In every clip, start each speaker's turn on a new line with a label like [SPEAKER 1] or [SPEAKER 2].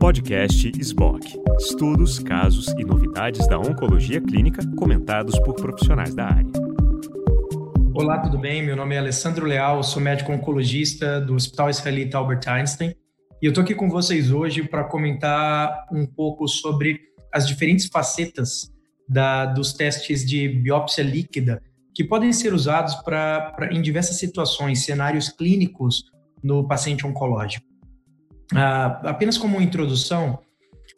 [SPEAKER 1] Podcast SBOC. Estudos, casos e novidades da oncologia clínica comentados por profissionais da área.
[SPEAKER 2] Olá, tudo bem? Meu nome é Alessandro Leal, sou médico oncologista do Hospital Israelita Albert Einstein e eu estou aqui com vocês hoje para comentar um pouco sobre as diferentes facetas da, dos testes de biópsia líquida que podem ser usados pra, pra, em diversas situações, cenários clínicos no paciente oncológico. Ah, apenas como introdução,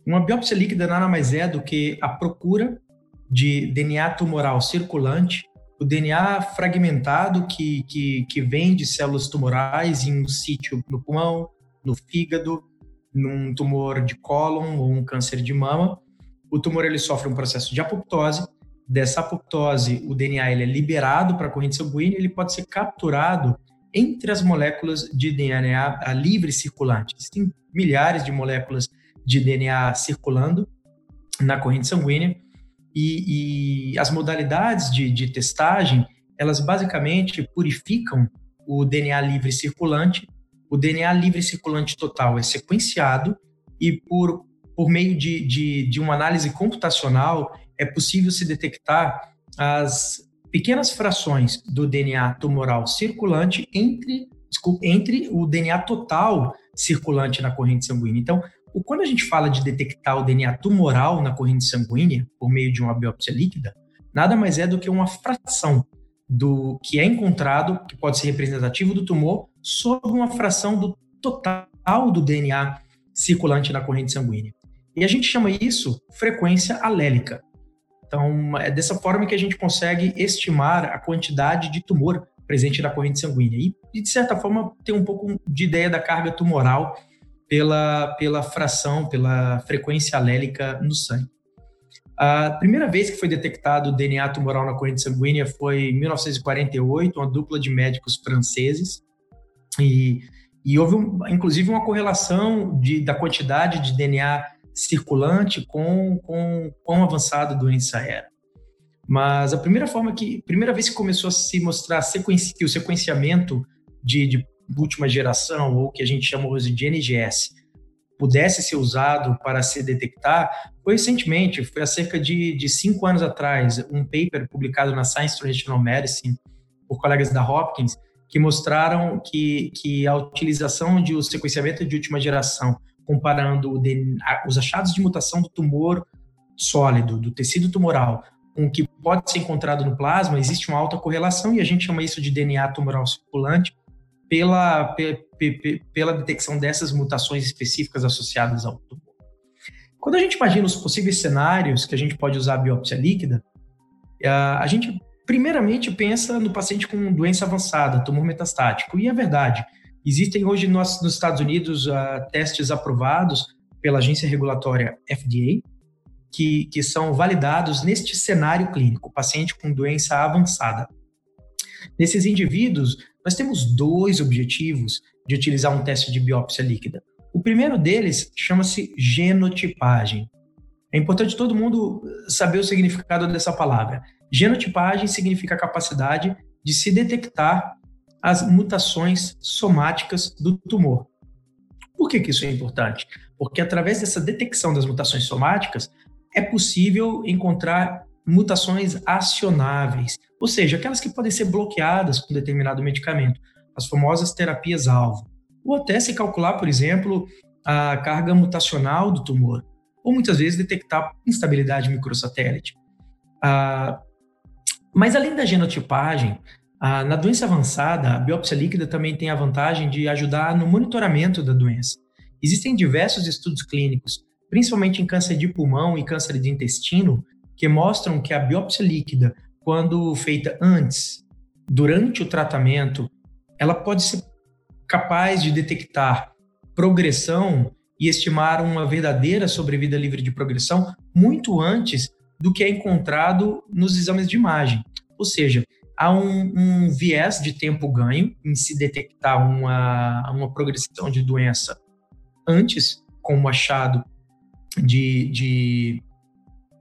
[SPEAKER 2] uma biópsia líquida nada mais é do que a procura de DNA tumoral circulante, o DNA fragmentado que, que, que vem de células tumorais em um sítio no pulmão, no fígado, num tumor de cólon ou um câncer de mama. O tumor ele sofre um processo de apoptose. Dessa apoptose, o DNA ele é liberado para a corrente sanguínea, ele pode ser capturado entre as moléculas de DNA livre circulante. Existem milhares de moléculas de DNA circulando na corrente sanguínea e, e as modalidades de, de, testagem, elas basicamente purificam o DNA livre circulante. O DNA livre circulante total é sequenciado e por, por meio de, de, de uma análise computacional é possível se detectar as pequenas frações do DNA tumoral circulante entre, desculpa, entre o DNA total circulante na corrente sanguínea. Então, quando a gente fala de detectar o DNA tumoral na corrente sanguínea por meio de uma biópsia líquida, nada mais é do que uma fração do que é encontrado, que pode ser representativo do tumor, sobre uma fração do total do DNA circulante na corrente sanguínea. E a gente chama isso frequência alélica. Então, é dessa forma que a gente consegue estimar a quantidade de tumor presente na corrente sanguínea e, de certa forma, ter um pouco de ideia da carga tumoral pela, pela fração, pela frequência alélica no sangue. A primeira vez que foi detectado DNA tumoral na corrente sanguínea foi em 1948, uma dupla de médicos franceses, e, e houve, um, inclusive, uma correlação de, da quantidade de DNA circulante com, com quão avançada a doença era. Mas a primeira forma que, primeira vez que começou a se mostrar sequenci, que o sequenciamento de, de última geração, ou que a gente chama hoje de NGS, pudesse ser usado para se detectar, foi recentemente, foi há cerca de, de cinco anos atrás, um paper publicado na Science Translational Medicine por colegas da Hopkins, que mostraram que, que a utilização de um sequenciamento de última geração comparando os achados de mutação do tumor sólido, do tecido tumoral, com o que pode ser encontrado no plasma, existe uma alta correlação e a gente chama isso de DNA tumoral circulante pela, pela detecção dessas mutações específicas associadas ao tumor. Quando a gente imagina os possíveis cenários que a gente pode usar a biópsia líquida, a gente primeiramente pensa no paciente com doença avançada, tumor metastático, e é verdade, Existem hoje nos, nos Estados Unidos uh, testes aprovados pela agência regulatória FDA, que, que são validados neste cenário clínico, paciente com doença avançada. Nesses indivíduos, nós temos dois objetivos de utilizar um teste de biópsia líquida. O primeiro deles chama-se genotipagem. É importante todo mundo saber o significado dessa palavra. Genotipagem significa a capacidade de se detectar as mutações somáticas do tumor. Por que, que isso é importante? Porque através dessa detecção das mutações somáticas é possível encontrar mutações acionáveis, ou seja, aquelas que podem ser bloqueadas com determinado medicamento, as famosas terapias-alvo. Ou até se calcular, por exemplo, a carga mutacional do tumor, ou muitas vezes detectar instabilidade microsatélite. Ah, mas além da genotipagem, ah, na doença avançada, a biópsia líquida também tem a vantagem de ajudar no monitoramento da doença. Existem diversos estudos clínicos, principalmente em câncer de pulmão e câncer de intestino, que mostram que a biópsia líquida, quando feita antes, durante o tratamento, ela pode ser capaz de detectar progressão e estimar uma verdadeira sobrevida livre de progressão muito antes do que é encontrado nos exames de imagem. Ou seja, há um, um, viés de tempo ganho em se detectar uma, uma progressão de doença antes, com o achado de, de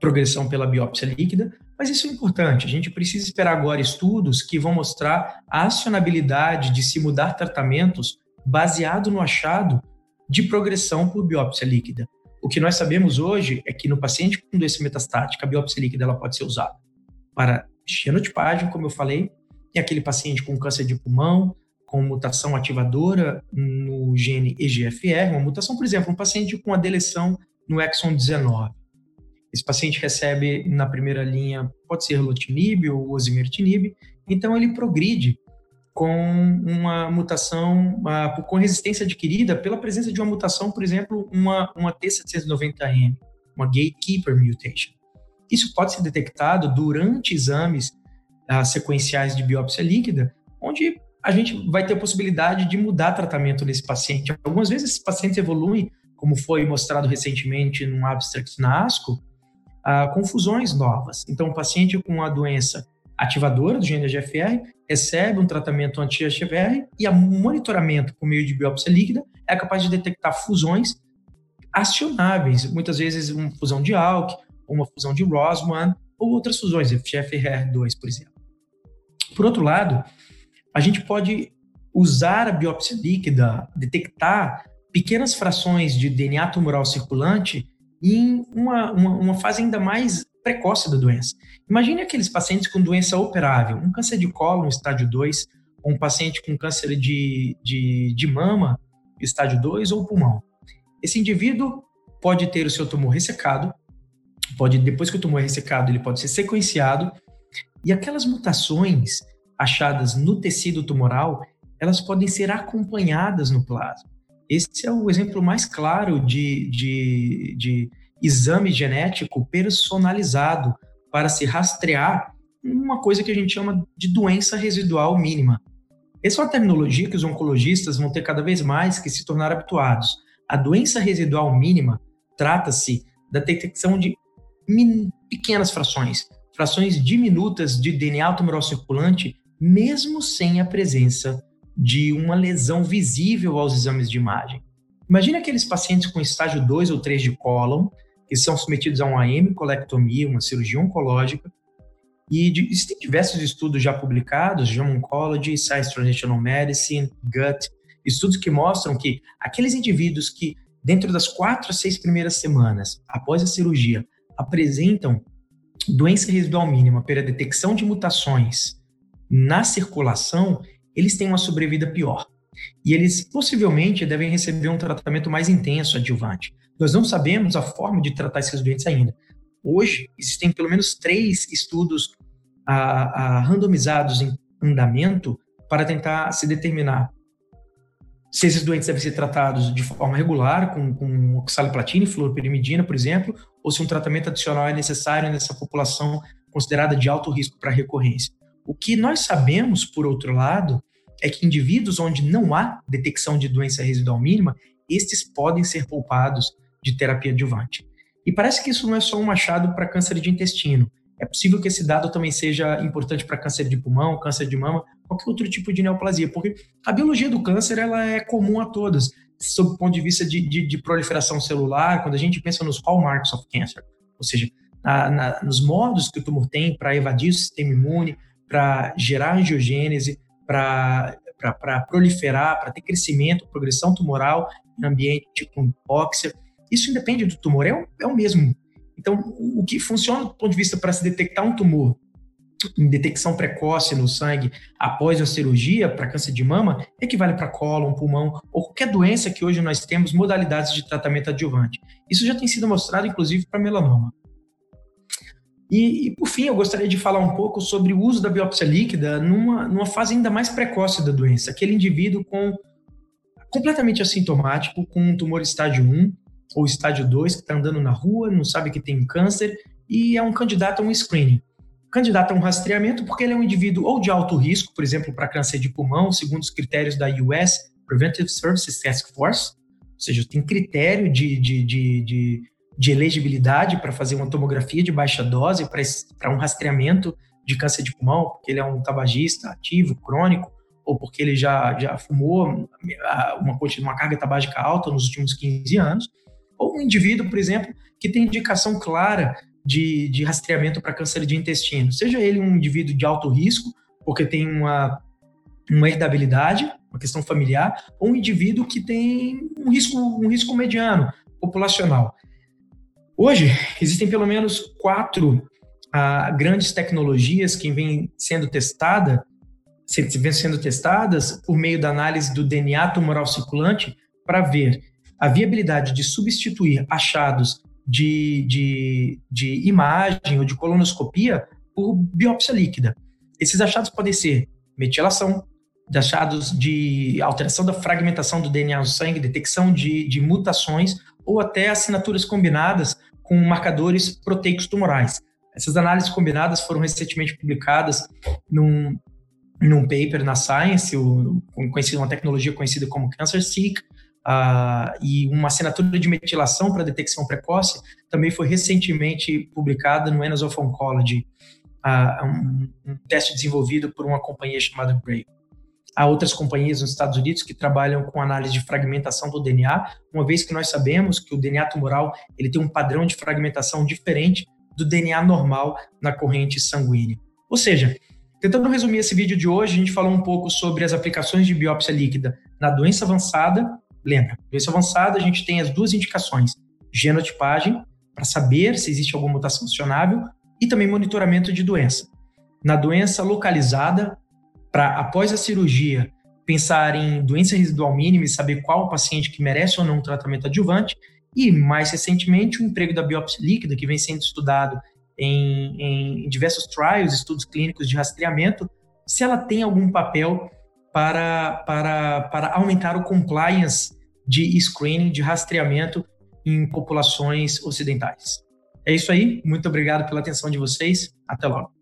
[SPEAKER 2] progressão pela biópsia líquida, mas isso é importante. A gente precisa esperar agora estudos que vão mostrar a acionabilidade de se mudar tratamentos baseado no achado de progressão por biópsia líquida. O que nós sabemos hoje é que no paciente com doença metastática, a biópsia líquida ela pode ser usada para genotipagem, como eu falei, e aquele paciente com câncer de pulmão, com mutação ativadora no gene EGFR, uma mutação, por exemplo, um paciente com a deleção no exon 19. Esse paciente recebe na primeira linha, pode ser lutinib ou osimertinib, então ele progride com uma mutação, uma, com resistência adquirida pela presença de uma mutação, por exemplo, uma, uma T790M, uma gatekeeper mutation. Isso pode ser detectado durante exames uh, sequenciais de biópsia líquida, onde a gente vai ter a possibilidade de mudar tratamento nesse paciente. Algumas vezes esses pacientes evoluem, como foi mostrado recentemente num abstract na ASCO, uh, com fusões novas. Então, o paciente com a doença ativadora do gene GFR recebe um tratamento anti-HFR e o monitoramento por meio de biópsia líquida é capaz de detectar fusões acionáveis, muitas vezes uma fusão de ALK, uma fusão de ROS1 ou outras fusões, FGFR2, por exemplo. Por outro lado, a gente pode usar a biópsia líquida, detectar pequenas frações de DNA tumoral circulante em uma, uma, uma fase ainda mais precoce da doença. Imagine aqueles pacientes com doença operável, um câncer de colo, estádio 2, ou um paciente com câncer de, de, de mama, estádio 2, ou pulmão. Esse indivíduo pode ter o seu tumor ressecado, pode depois que o tumor é ressecado, ele pode ser sequenciado, e aquelas mutações achadas no tecido tumoral, elas podem ser acompanhadas no plasma. Esse é o exemplo mais claro de, de, de exame genético personalizado para se rastrear uma coisa que a gente chama de doença residual mínima. Essa é uma terminologia que os oncologistas vão ter cada vez mais que se tornar habituados. A doença residual mínima trata-se da detecção de pequenas frações, frações diminutas de DNA tumoral circulante, mesmo sem a presença de uma lesão visível aos exames de imagem. Imagine aqueles pacientes com estágio 2 ou 3 de cólon, que são submetidos a uma hemicolectomia, uma cirurgia oncológica, e existem diversos estudos já publicados, John Oncology, Science Translational Medicine, Gut, estudos que mostram que aqueles indivíduos que, dentro das quatro a seis primeiras semanas após a cirurgia, apresentam doença residual mínima pela detecção de mutações na circulação, eles têm uma sobrevida pior. E eles possivelmente devem receber um tratamento mais intenso adjuvante. Nós não sabemos a forma de tratar esses doentes ainda. Hoje, existem pelo menos três estudos a, a randomizados em andamento para tentar se determinar se esses doentes devem ser tratados de forma regular, com, com oxaliplatina e fluoropyrimidina, por exemplo, ou se um tratamento adicional é necessário nessa população considerada de alto risco para recorrência. O que nós sabemos, por outro lado, é que indivíduos onde não há detecção de doença residual mínima, estes podem ser poupados de terapia adjuvante. E parece que isso não é só um achado para câncer de intestino. É possível que esse dado também seja importante para câncer de pulmão, câncer de mama, qualquer outro tipo de neoplasia, porque a biologia do câncer ela é comum a todas, sob o ponto de vista de, de, de proliferação celular, quando a gente pensa nos hallmarks of cancer, ou seja, na, na, nos modos que o tumor tem para evadir o sistema imune, para gerar angiogênese, para proliferar, para ter crescimento, progressão tumoral em ambiente com hipóxia. Isso independe do tumor, é o, é o mesmo. Então, o que funciona do ponto de vista para se detectar um tumor em detecção precoce no sangue após a cirurgia para câncer de mama equivale para cólon, pulmão ou qualquer doença que hoje nós temos modalidades de tratamento adjuvante. Isso já tem sido mostrado, inclusive, para melanoma. E, e, por fim, eu gostaria de falar um pouco sobre o uso da biópsia líquida numa, numa fase ainda mais precoce da doença. Aquele indivíduo com completamente assintomático, com um tumor estágio 1, ou estágio 2, que está andando na rua, não sabe que tem câncer e é um candidato a um screening. Candidato a um rastreamento porque ele é um indivíduo ou de alto risco, por exemplo, para câncer de pulmão, segundo os critérios da US Preventive Services Task Force, ou seja, tem critério de, de, de, de, de elegibilidade para fazer uma tomografia de baixa dose para um rastreamento de câncer de pulmão, porque ele é um tabagista ativo, crônico, ou porque ele já, já fumou uma, uma carga tabágica alta nos últimos 15 anos, ou um indivíduo, por exemplo, que tem indicação clara de, de rastreamento para câncer de intestino, seja ele um indivíduo de alto risco, porque tem uma, uma herdabilidade uma questão familiar, ou um indivíduo que tem um risco, um risco mediano, populacional. Hoje, existem pelo menos quatro ah, grandes tecnologias que vêm sendo testada, vêm sendo testadas por meio da análise do DNA tumoral circulante para ver a viabilidade de substituir achados de, de, de imagem ou de colonoscopia por biópsia líquida. Esses achados podem ser metilação, achados de alteração da fragmentação do DNA no sangue, detecção de, de mutações ou até assinaturas combinadas com marcadores proteicos tumorais. Essas análises combinadas foram recentemente publicadas num, num paper na Science, o, uma tecnologia conhecida como CancerSeq, uh, e uma assinatura de metilação para detecção precoce também foi recentemente publicada no Annals of Oncology, um, um, teste desenvolvido por uma companhia chamada Brave. Há outras companhias nos Estados Unidos que trabalham com análise de fragmentação do DNA, uma vez que nós sabemos que o DNA tumoral ele tem um padrão de fragmentação diferente do DNA normal na corrente sanguínea. Ou seja, tentando resumir esse vídeo de hoje, a gente falou um pouco sobre as aplicações de biópsia líquida na doença avançada. Lembra, doença avançada a gente tem as duas indicações: genotipagem, para saber se existe alguma mutação acionável, e também monitoramento de doença. Na doença localizada, para após a cirurgia pensar em doença residual mínima e saber qual o paciente que merece ou não um tratamento adjuvante, e, mais recentemente, o emprego da biópsia líquida, que vem sendo estudado em, em diversos trials, estudos clínicos de rastreamento, se ela tem algum papel para, para, para aumentar o compliance de screening, de rastreamento em populações ocidentais. É isso aí, muito obrigado pela atenção de vocês, até logo.